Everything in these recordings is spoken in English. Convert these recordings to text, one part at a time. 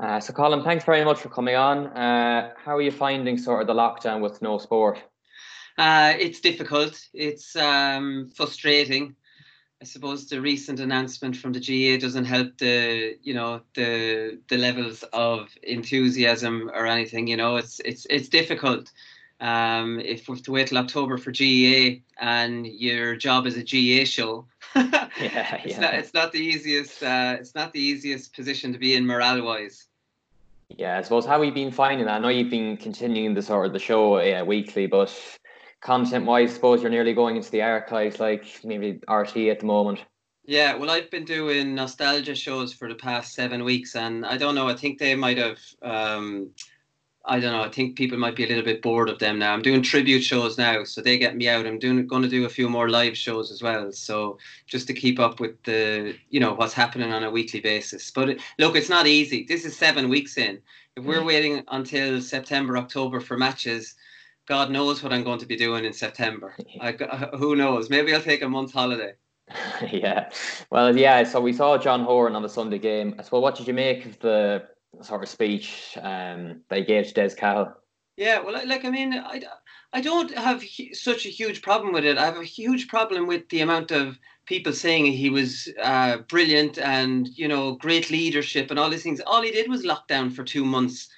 Uh, so, Colm, thanks very much for coming on. Uh, how are you finding sort of the lockdown with no sport? Uh, it's difficult. It's um, frustrating. I suppose the recent announcement from the GAA doesn't help the you know the the levels of enthusiasm or anything. You know, it's it's it's difficult. Um, if we have to wait till October for GAA and your job is a GAA show, yeah, it's, yeah. Not, it's not the easiest. Uh, it's not the easiest position to be in morale wise. Yeah, I suppose how have you been finding that? I know you've been continuing the sort of the show yeah, weekly, but content wise, suppose you're nearly going into the archives, like maybe RT at the moment. Yeah, well, I've been doing nostalgia shows for the past seven weeks, and I don't know. I think they might have. Um, I don't know. I think people might be a little bit bored of them now. I'm doing tribute shows now, so they get me out. I'm doing going to do a few more live shows as well, so just to keep up with the you know what's happening on a weekly basis. But it, look, it's not easy. This is seven weeks in. If we're mm. waiting until September, October for matches, God knows what I'm going to be doing in September. I, who knows? Maybe I'll take a month holiday. yeah. Well, yeah. So we saw John Horan on the Sunday game. So, what did you make of the sort of speech um, he gave to Des Cahill? Yeah. Well, like I mean, I, I don't have such a huge problem with it. I have a huge problem with the amount of people saying he was uh, brilliant and you know great leadership and all these things. All he did was lock down for two months,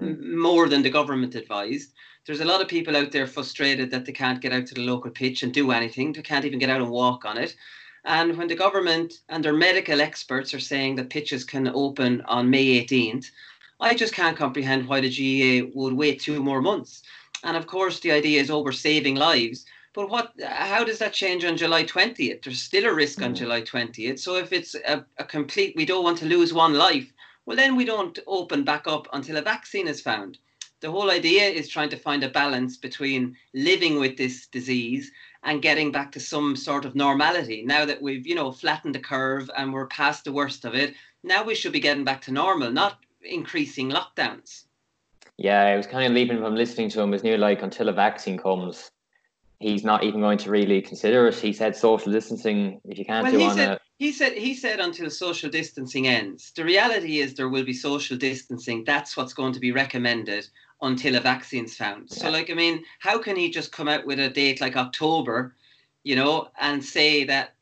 mm. more than the government advised there's a lot of people out there frustrated that they can't get out to the local pitch and do anything. They can't even get out and walk on it. And when the government and their medical experts are saying that pitches can open on May 18th, I just can't comprehend why the GAA would wait two more months. And of course, the idea is, we're saving lives. But what? How does that change on July 20th? There's still a risk on mm. July 20th. So if it's a, a complete, we don't want to lose one life, well, then we don't open back up until a vaccine is found the whole idea is trying to find a balance between living with this disease and getting back to some sort of normality. Now that we've, you know, flattened the curve and we're past the worst of it, now we should be getting back to normal, not increasing lockdowns. Yeah, I was kind of leaving from listening to him. It's near like until a vaccine comes, he's not even going to really consider it. He said social distancing, if you can't well, do on said, a he said he said until social distancing ends. The reality is there will be social distancing. That's what's going to be recommended until a vaccine's found. Yeah. So, like, I mean, how can he just come out with a date like October, you know, and say that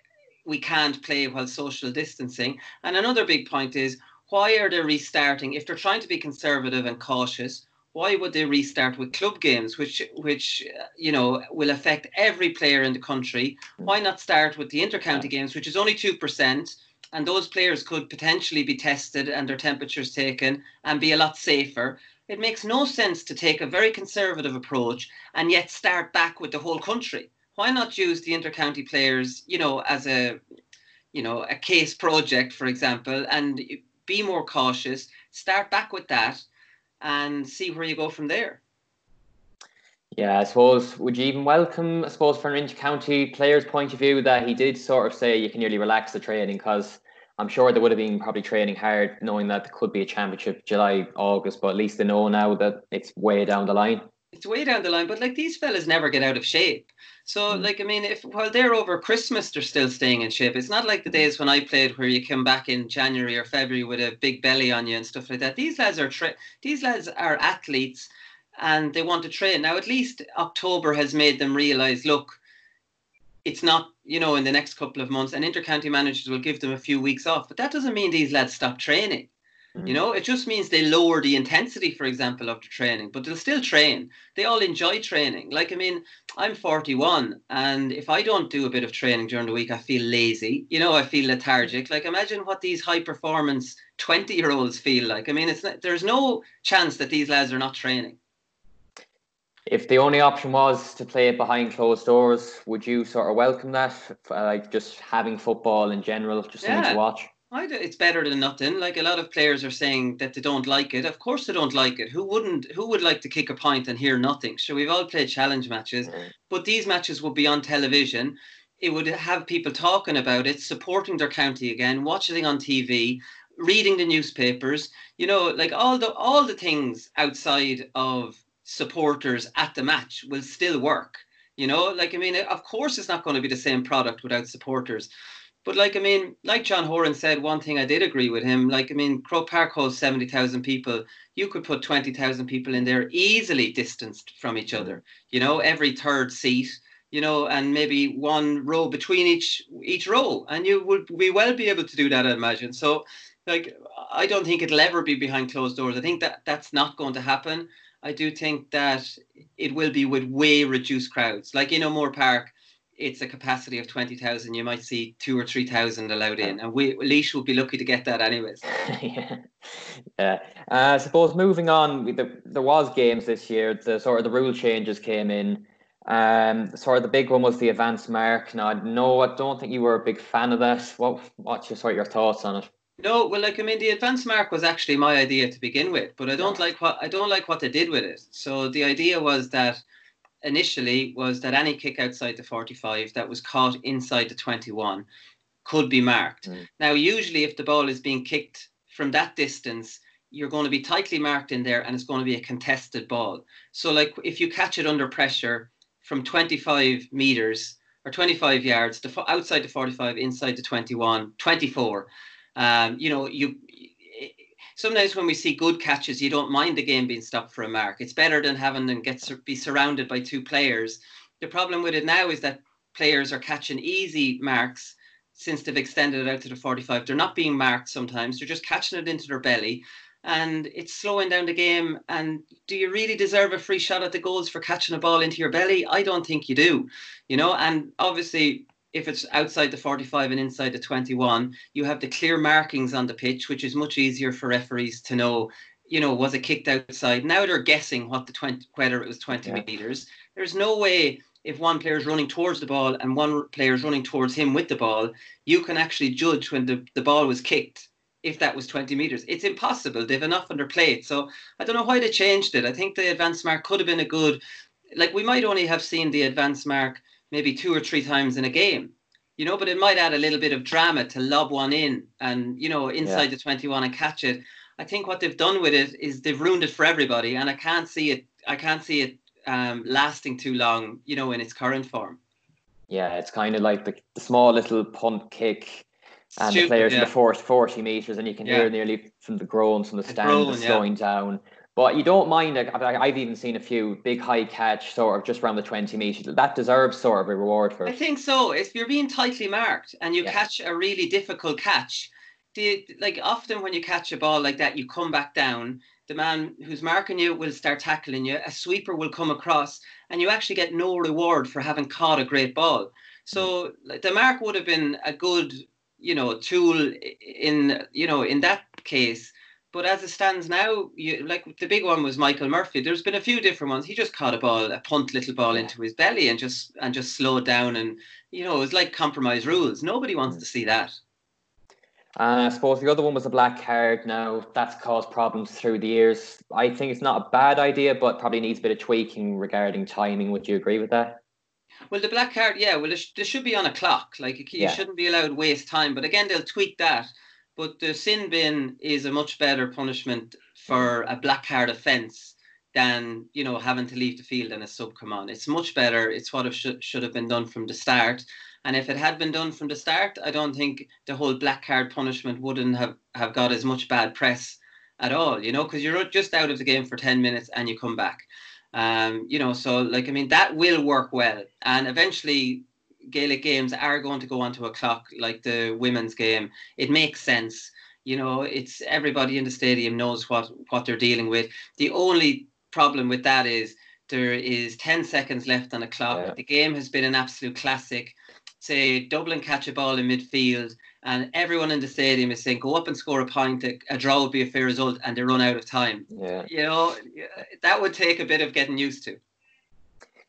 we can't play while social distancing? And another big point is why are they restarting? If they're trying to be conservative and cautious, why would they restart with club games, which which you know will affect every player in the country? Mm. Why not start with the intercounty games, which is only two percent? and those players could potentially be tested and their temperatures taken and be a lot safer. It makes no sense to take a very conservative approach and yet start back with the whole country. Why not use the intercounty players, you know, as a, you know, a case project, for example, and be more cautious. Start back with that, and see where you go from there. Yeah, I suppose would you even welcome, I suppose, from an intercounty player's point of view, that he did sort of say you can nearly relax the training because I'm sure they would have been probably training hard, knowing that there could be a championship July, August, but at least they know now that it's way down the line. It's way down the line, but like these fellas never get out of shape. So, mm. like, I mean, if while they're over Christmas, they're still staying in shape. It's not like the days when I played, where you come back in January or February with a big belly on you and stuff like that. These lads are tra- these lads are athletes, and they want to train. Now, at least October has made them realize, look, it's not, you know, in the next couple of months, and intercounty managers will give them a few weeks off. But that doesn't mean these lads stop training. Mm-hmm. You know, it just means they lower the intensity, for example, of the training, but they'll still train. They all enjoy training. Like, I mean, I'm 41, and if I don't do a bit of training during the week, I feel lazy. You know, I feel lethargic. Like, imagine what these high performance 20 year olds feel like. I mean, it's not, there's no chance that these lads are not training if the only option was to play it behind closed doors, would you sort of welcome that? Like just having football in general, just yeah. something to watch? I do, it's better than nothing. Like a lot of players are saying that they don't like it. Of course they don't like it. Who wouldn't? Who would like to kick a pint and hear nothing? So we've all played challenge matches, mm. but these matches would be on television. It would have people talking about it, supporting their county again, watching on TV, reading the newspapers. You know, like all the all the things outside of supporters at the match will still work. You know, like I mean, of course, it's not going to be the same product without supporters. But like I mean, like John Horan said, one thing I did agree with him. Like I mean, Croke Park holds seventy thousand people. You could put twenty thousand people in there easily distanced from each other. You know, every third seat. You know, and maybe one row between each each row, and you would be well be able to do that. I imagine. So, like, I don't think it'll ever be behind closed doors. I think that that's not going to happen. I do think that it will be with way reduced crowds. Like in O'Moore Park, it's a capacity of 20,000, you might see two or 3,000 allowed in. And we, Laois would be lucky to get that anyways. yeah. yeah. Uh, I suppose moving on, the, there was games this year. The sort of the rule changes came in. Um, sort of the big one was the advanced mark. Now, no, I don't think you were a big fan of that. What, what's your sort of your thoughts on it? No, well, like I mean, the advanced mark was actually my idea to begin with, but I don't like what I don't like what they did with it. So the idea was that initially was that any kick outside the 45 that was caught inside the 21 could be marked. Mm. Now, usually, if the ball is being kicked from that distance, you're going to be tightly marked in there and it's going to be a contested ball. So, like if you catch it under pressure from 25 meters or 25 yards, the outside the 45, inside the 21, 24, um, you know, you sometimes when we see good catches, you don't mind the game being stopped for a mark. It's better than having them get be surrounded by two players. The problem with it now is that players are catching easy marks since they've extended it out to the 45. They're not being marked sometimes. They're just catching it into their belly and it's slowing down the game. And do you really deserve a free shot at the goals for catching a ball into your belly? I don't think you do, you know. And obviously, if it's outside the 45 and inside the 21, you have the clear markings on the pitch, which is much easier for referees to know, you know, was it kicked outside? Now they're guessing what the 20, whether it was 20 yeah. meters. There's no way if one player is running towards the ball and one player is running towards him with the ball, you can actually judge when the, the ball was kicked if that was 20 meters. It's impossible. They've enough under plate. So I don't know why they changed it. I think the advanced mark could have been a good, like we might only have seen the advanced mark maybe two or three times in a game. You know, but it might add a little bit of drama to lob one in and, you know, inside yeah. the 21 and catch it. I think what they've done with it is they've ruined it for everybody. And I can't see it, I can't see it um, lasting too long, you know, in its current form. Yeah, it's kind of like the, the small little punt kick and Stupid, the players yeah. in the first 40 meters, and you can yeah. hear nearly from the groans from the stands slowing yeah. down. But you don't mind. I've even seen a few big high catch, sort of just around the twenty meters. That deserves sort of a reward for. I think so. If you're being tightly marked and you yeah. catch a really difficult catch, the like often when you catch a ball like that, you come back down. The man who's marking you will start tackling you. A sweeper will come across, and you actually get no reward for having caught a great ball. So hmm. the mark would have been a good, you know, tool in you know in that case but as it stands now, you like the big one was Michael Murphy. There's been a few different ones. He just caught a ball, a punt little ball into his belly and just and just slowed down and you know, it was like compromise rules. Nobody wants mm. to see that. And I suppose the other one was a black card. Now that's caused problems through the years. I think it's not a bad idea, but probably needs a bit of tweaking regarding timing. Would you agree with that? Well, the black card, yeah. Well, there should be on a clock. Like you yeah. shouldn't be allowed to waste time. But again, they'll tweak that but the sin bin is a much better punishment for a black card offence than you know having to leave the field and a sub come on. It's much better. It's what it should should have been done from the start. And if it had been done from the start, I don't think the whole black card punishment wouldn't have, have got as much bad press at all, you know, because you're just out of the game for 10 minutes and you come back. Um, you know, so like, I mean, that will work well. And eventually, Gaelic games are going to go onto a clock like the women's game, it makes sense. You know, it's everybody in the stadium knows what what they're dealing with. The only problem with that is there is 10 seconds left on the clock. Yeah. The game has been an absolute classic. Say Dublin catch a ball in midfield and everyone in the stadium is saying go up and score a point a draw would be a fair result and they run out of time yeah you know that would take a bit of getting used to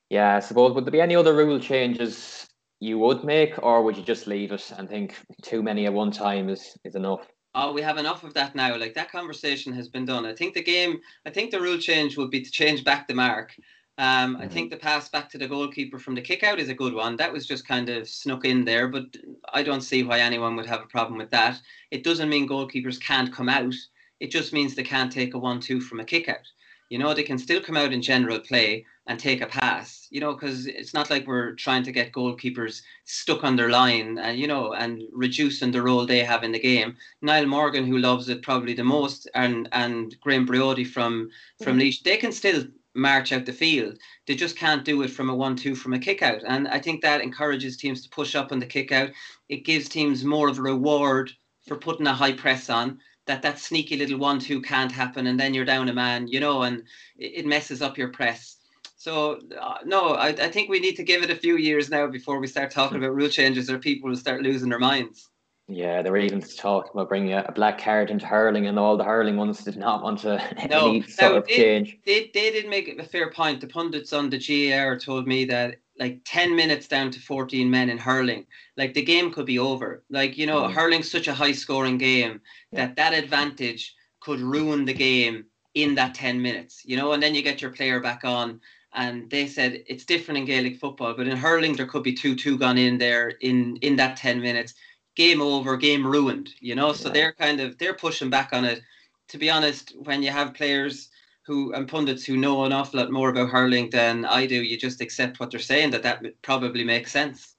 yeah i suppose would there be any other rule changes you would make, or would you just leave it and think too many at one time is is enough? Oh, we have enough of that now. Like that conversation has been done. I think the game. I think the rule change would be to change back the mark. Um, mm-hmm. I think the pass back to the goalkeeper from the kick out is a good one. That was just kind of snuck in there, but I don't see why anyone would have a problem with that. It doesn't mean goalkeepers can't come out. It just means they can't take a one-two from a kick out You know, they can still come out in general play and take a pass. You know, because it's not like we're trying to get goalkeepers stuck on their line and you know and reducing the role they have in the game. Niall Morgan, who loves it probably the most, and and Graham Brody from from mm. yeah. Laois, they can still march out the field. They just can't do it from a one-two from a kick out. And I think that encourages teams to push up on the kick out. It gives teams more of a reward for putting a high press on. That that sneaky little one-two can't happen, and then you're down a man, you know, and it messes up your press. So uh, no, I, I think we need to give it a few years now before we start talking about rule changes, or people will start losing their minds. Yeah, they were even talking about bringing a, black card into hurling, and all the hurling ones did not want to no, any sort of they, change. They, they did make a fair point. The pundits on the GAR told me that like 10 minutes down to 14 men in hurling, like the game could be over. Like, you know, mm. hurling's such a high scoring game that that advantage could ruin the game in that 10 minutes, you know, and then you get your player back on. And they said it's different in Gaelic football, but in hurling, there could be 2 2 gone in there in, in that 10 minutes game over, game ruined, you know. So they're kind of they're pushing back on it. To be honest, when you have players who and pundits who know an awful lot more about hurling than I do, you just accept what they're saying that that probably makes sense.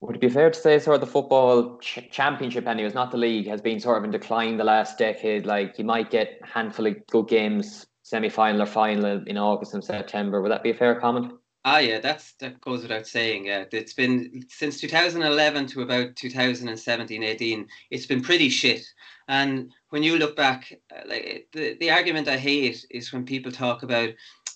Would it be fair to say, sort of, the football ch- championship, anyways, not the league, has been sort of in decline the last decade? Like you might get a handful of good games, semi final or final in August and September. Would that be a fair comment? Ah, yeah, that's that goes without saying. Yeah, it's been since 2011 to about 2017, 18. It's been pretty shit. And when you look back, uh, like the the argument I hate is when people talk about,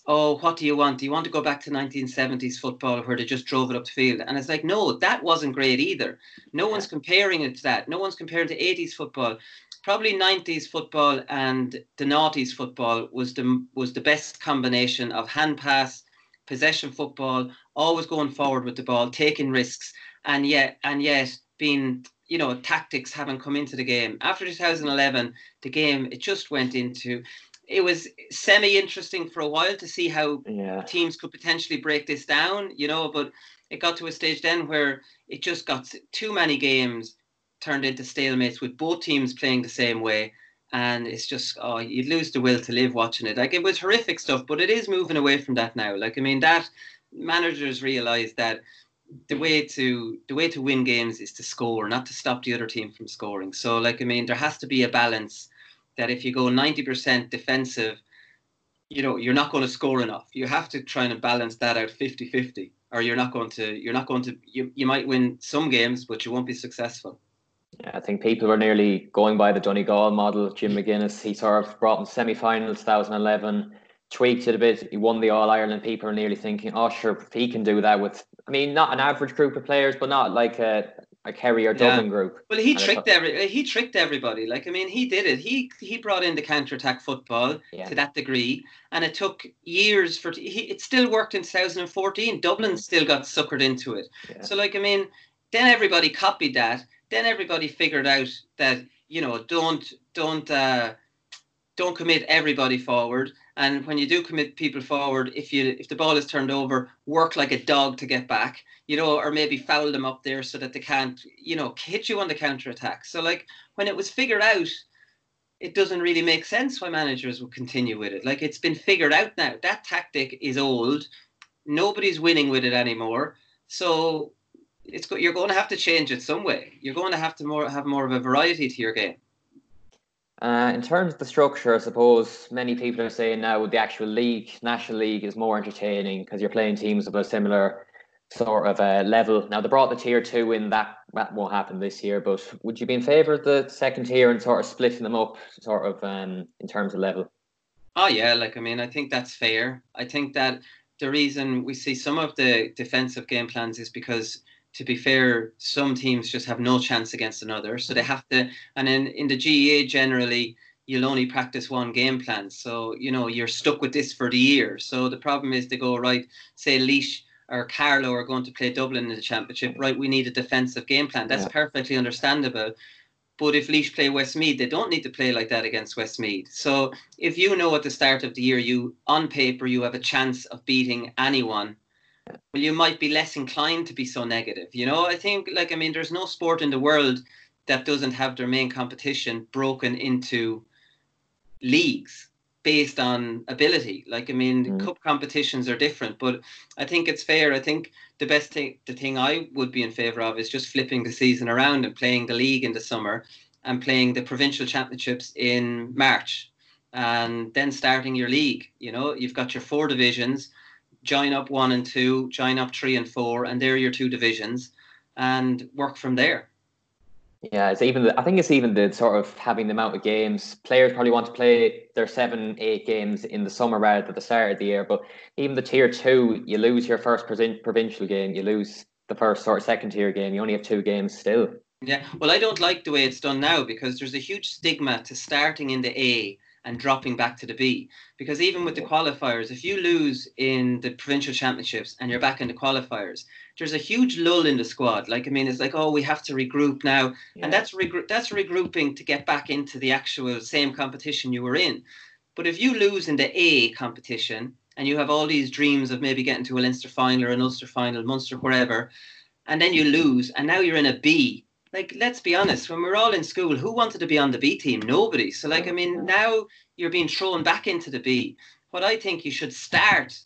oh, what do you want? Do you want to go back to 1970s football where they just drove it up the field? And it's like, no, that wasn't great either. No one's comparing it to that. No one's comparing to 80s football probably 90s football and the noughties football was the was the best combination of hand pass possession football, always going forward with the ball, taking risks, and yet and yet being you know tactics haven't come into the game. After 2011, the game it just went into. It was semi interesting for a while to see how yeah. teams could potentially break this down, you know, but it got to a stage then where it just got too many games turned into stalemates with both teams playing the same way and it's just oh you'd lose the will to live watching it. Like it was horrific stuff but it is moving away from that now. Like i mean that managers realize that the way to the way to win games is to score not to stop the other team from scoring. So like i mean there has to be a balance that if you go 90% defensive you know you're not going to score enough. You have to try and balance that out 50-50 or you're not going to you're not going to you, you might win some games but you won't be successful yeah, I think people were nearly going by the Donegal model. Jim McGuinness, he sort of brought in semi-finals 2011, tweaked it a bit. He won the All Ireland. People are nearly thinking, oh, sure, he can do that with, I mean, not an average group of players, but not like a, a Kerry or Dublin yeah. group. Well, he and tricked every he tricked everybody. Like I mean, he did it. He he brought in the counter attack football yeah. to that degree, and it took years for he, it still worked in 2014. Dublin still got suckered into it. Yeah. So like I mean, then everybody copied that then everybody figured out that you know don't don't uh, don't commit everybody forward. And when you do commit people forward if you if the ball is turned over work like a dog to get back you know or maybe foul them up there so that they can't you know hit you on the counter attack so like when it was figured out it doesn't really make sense why managers would continue with it. Like it's been figured out now. That tactic is old. Nobody's winning with it anymore. So it's you're going to have to change it some way. You're going to have to more have more of a variety to your game. Uh, in terms of the structure, I suppose many people are saying now the actual league, National League, is more entertaining because you're playing teams of a similar sort of uh, level. Now they brought the tier two in that that won't happen this year, but would you be in favour of the second tier and sort of splitting them up, sort of um, in terms of level? Oh yeah, like I mean, I think that's fair. I think that the reason we see some of the defensive game plans is because to be fair, some teams just have no chance against another. So they have to, and in, in the GAA generally, you'll only practice one game plan. So, you know, you're stuck with this for the year. So the problem is they go, right, say Laois or Carlow are going to play Dublin in the championship, right? We need a defensive game plan. That's yeah. perfectly understandable. But if Laois play Westmeath, they don't need to play like that against Westmeath. So if you know at the start of the year, you on paper you have a chance of beating anyone well, you might be less inclined to be so negative. You know, I think, like, I mean, there's no sport in the world that doesn't have their main competition broken into leagues, based on ability. Like I mean, mm. cup competitions are different, but I think it's fair. I think the best thing, the thing I would be in favour of is just flipping the season around and playing the league in the summer and playing the provincial championships in March, and then starting your league. You know, you've got your four divisions. Join up one and two, join up three and four, and they're your two divisions, and work from there. Yeah, it's even. The, I think it's even the sort of having the amount of games. Players probably want to play their seven, eight games in the summer rather than the start of the year. But even the tier two, you lose your first provincial game, you lose the first sort of second tier game. You only have two games still. Yeah, well, I don't like the way it's done now because there's a huge stigma to starting in the A and dropping back to the B. Because even with the qualifiers, if you lose in the provincial championships and you're back in the qualifiers, there's a huge lull in the squad. Like I mean, it's like oh, we have to regroup now, yeah. and that's that's regrouping to get back into the actual same competition you were in. But if you lose in the A competition and you have all these dreams of maybe getting to a Leinster final or an Ulster final, Munster, wherever, and then you lose, and now you're in a B like let's be honest when we are all in school who wanted to be on the b team? Nobody. So like i mean now you're being thrown back into the b. What i think you should start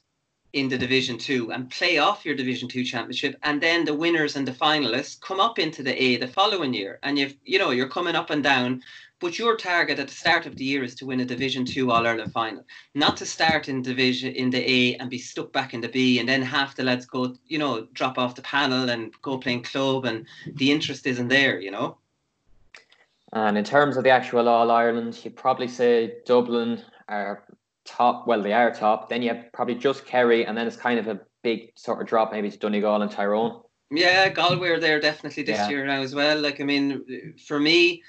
in the division 2 and play off your division 2 championship and then the winners and the finalists come up into the a the following year and you've you know you're coming up and down but your target at the start of the year is to win a Division Two All Ireland final, not to start in division in the A and be stuck back in the B, and then half the lads go, you know, drop off the panel and go playing club, and the interest isn't there, you know. And in terms of the actual All Ireland, you'd probably say Dublin are top. Well, they are top. Then you have probably just Kerry, and then it's kind of a big sort of drop maybe to Donegal and Tyrone. Yeah, Galway are there definitely this yeah. year now as well. Like I mean, for me,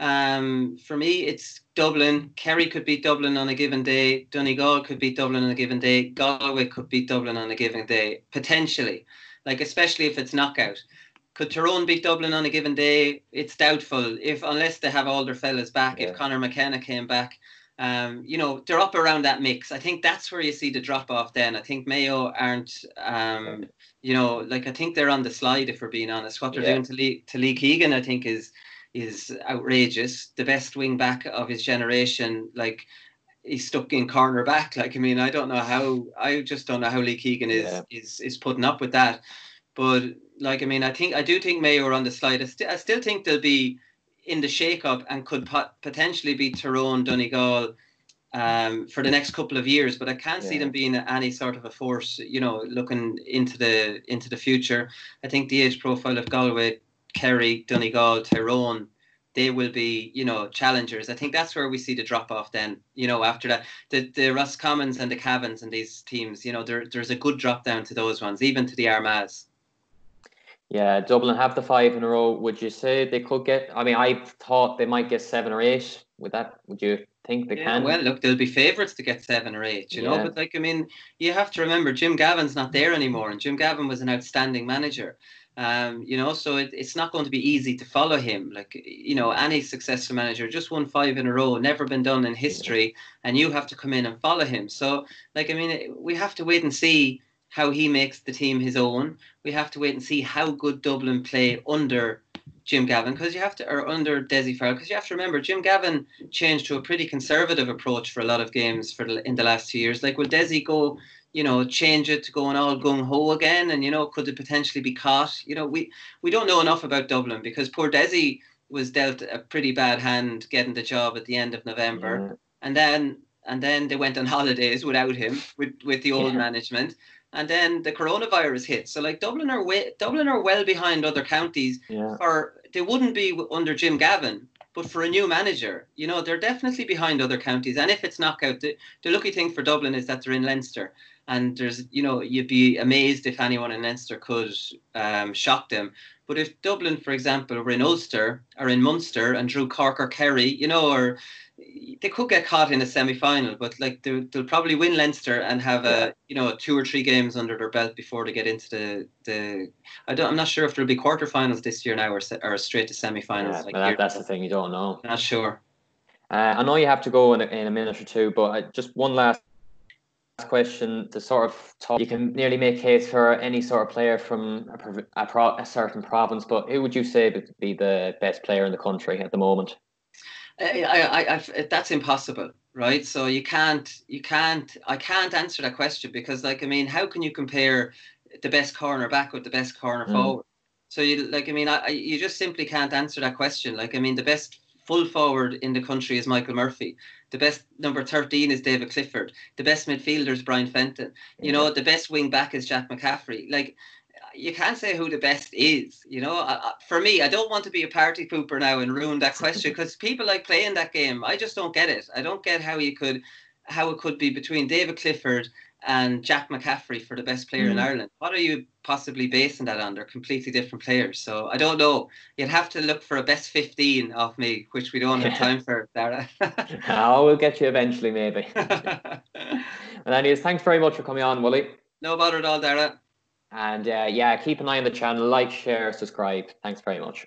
um, for me, it's Dublin. Kerry could beat Dublin on a given day. Donegal could beat Dublin on a given day. Galway could beat Dublin on a given day, potentially. Like especially if it's knockout. Could Tyrone beat Dublin on a given day? It's doubtful. If unless they have all their fellas back. Yeah. If Conor McKenna came back, um, you know they're up around that mix. I think that's where you see the drop off. Then I think Mayo aren't. Um, you know, like I think they're on the slide. If we're being honest, what they're yeah. doing to Lee to Lee Keegan, I think is is outrageous. The best wing back of his generation, like he's stuck in corner back. Like I mean, I don't know how. I just don't know how Lee Keegan is yeah. is is putting up with that. But like I mean, I think I do think Mayo are on the slide. I, st- I still think they'll be in the shake-up and could pot- potentially be Tyrone, Donegal. Um, for the next couple of years, but I can't yeah. see them being any sort of a force. You know, looking into the into the future, I think the age profile of Galway Kerry, Donegal, Tyrone, they will be, you know, challengers. I think that's where we see the drop off then, you know, after that. The the Roscommons and the Cavans and these teams, you know, there, there's a good drop down to those ones, even to the Armaghs. Yeah, Dublin have the five in a row. Would you say they could get? I mean, I thought they might get seven or eight. With that, would you think they yeah, can? Well, look, they'll be favourites to get seven or eight, you yeah. know. But like, I mean, you have to remember Jim Gavin's not there anymore, and Jim Gavin was an outstanding manager. Um, you know, so it, it's not going to be easy to follow him. Like, you know, any successful manager just won five in a row, never been done in history, and you have to come in and follow him. So, like, I mean, we have to wait and see how he makes the team his own. We have to wait and see how good Dublin play under Jim Gavin because you have to, or under Dessie Farrell, because you have to remember Jim Gavin changed to a pretty conservative approach for a lot of games for the, in the last two years. Like, will Dessie go you know, change it to going all gung ho again? And you know, could it potentially be caught? You know, we we don't know enough about Dublin because poor Dessie was dealt a pretty bad hand getting the job at the end of November, yeah. and then and then they went on holidays without him with with the old yeah. management. And then the coronavirus hit. So like Dublin are way, Dublin are well behind other counties. Yeah. Or they wouldn't be under Jim Gavin, but for a new manager, you know, they're definitely behind other counties. And if it's knockout, the, the lucky thing for Dublin is that they're in Leinster and there's you know you'd be amazed if anyone in Leinster could um, shock them. But if Dublin, for example, were in Ulster or in Munster and drew Cork or Kerry, you know, or they could get caught in a semi-final, but like they'll, they'll probably win Leinster and have a you know two or three games under their belt before they get into the the. I don't. I'm not sure if there'll be quarterfinals this year now or or straight to semi-finals. Yeah, like that, that's the thing you don't know. Not sure. Uh, I know you have to go in a, in a minute or two, but I, just one last question the sort of talk, you can nearly make case for any sort of player from a, a, pro, a, certain province but who would you say would be the best player in the country at the moment I, I, I, that's impossible right? So you can't, you can't, I can't answer that question because, like, I mean, how can you compare the best corner back with the best corner mm. forward? So you, like, I mean, I, you just simply can't answer that question. Like, I mean, the best full forward in the country is Michael Murphy. The best number 13 is David Clifford. The best midfielder is Brian Fenton. You know, the best wing back is Jack McCaffrey. Like, you can't say who the best is. You know, I, for me, I don't want to be a party pooper now and ruin that question because people like playing that game. I just don't get it. I don't get how you could, how it could be between David Clifford and Jack McCaffrey for the best player mm. in Ireland. What are you possibly basing that on? They're completely different players. So I don't know. You'd have to look for a best 15 of me, which we don't have time for, Dara. oh, we'll get you eventually, maybe. and anyways, thanks very much for coming on, Wooly. No bother at all, Dara. And uh, yeah, keep an eye on the channel, like, share, subscribe. Thanks very much.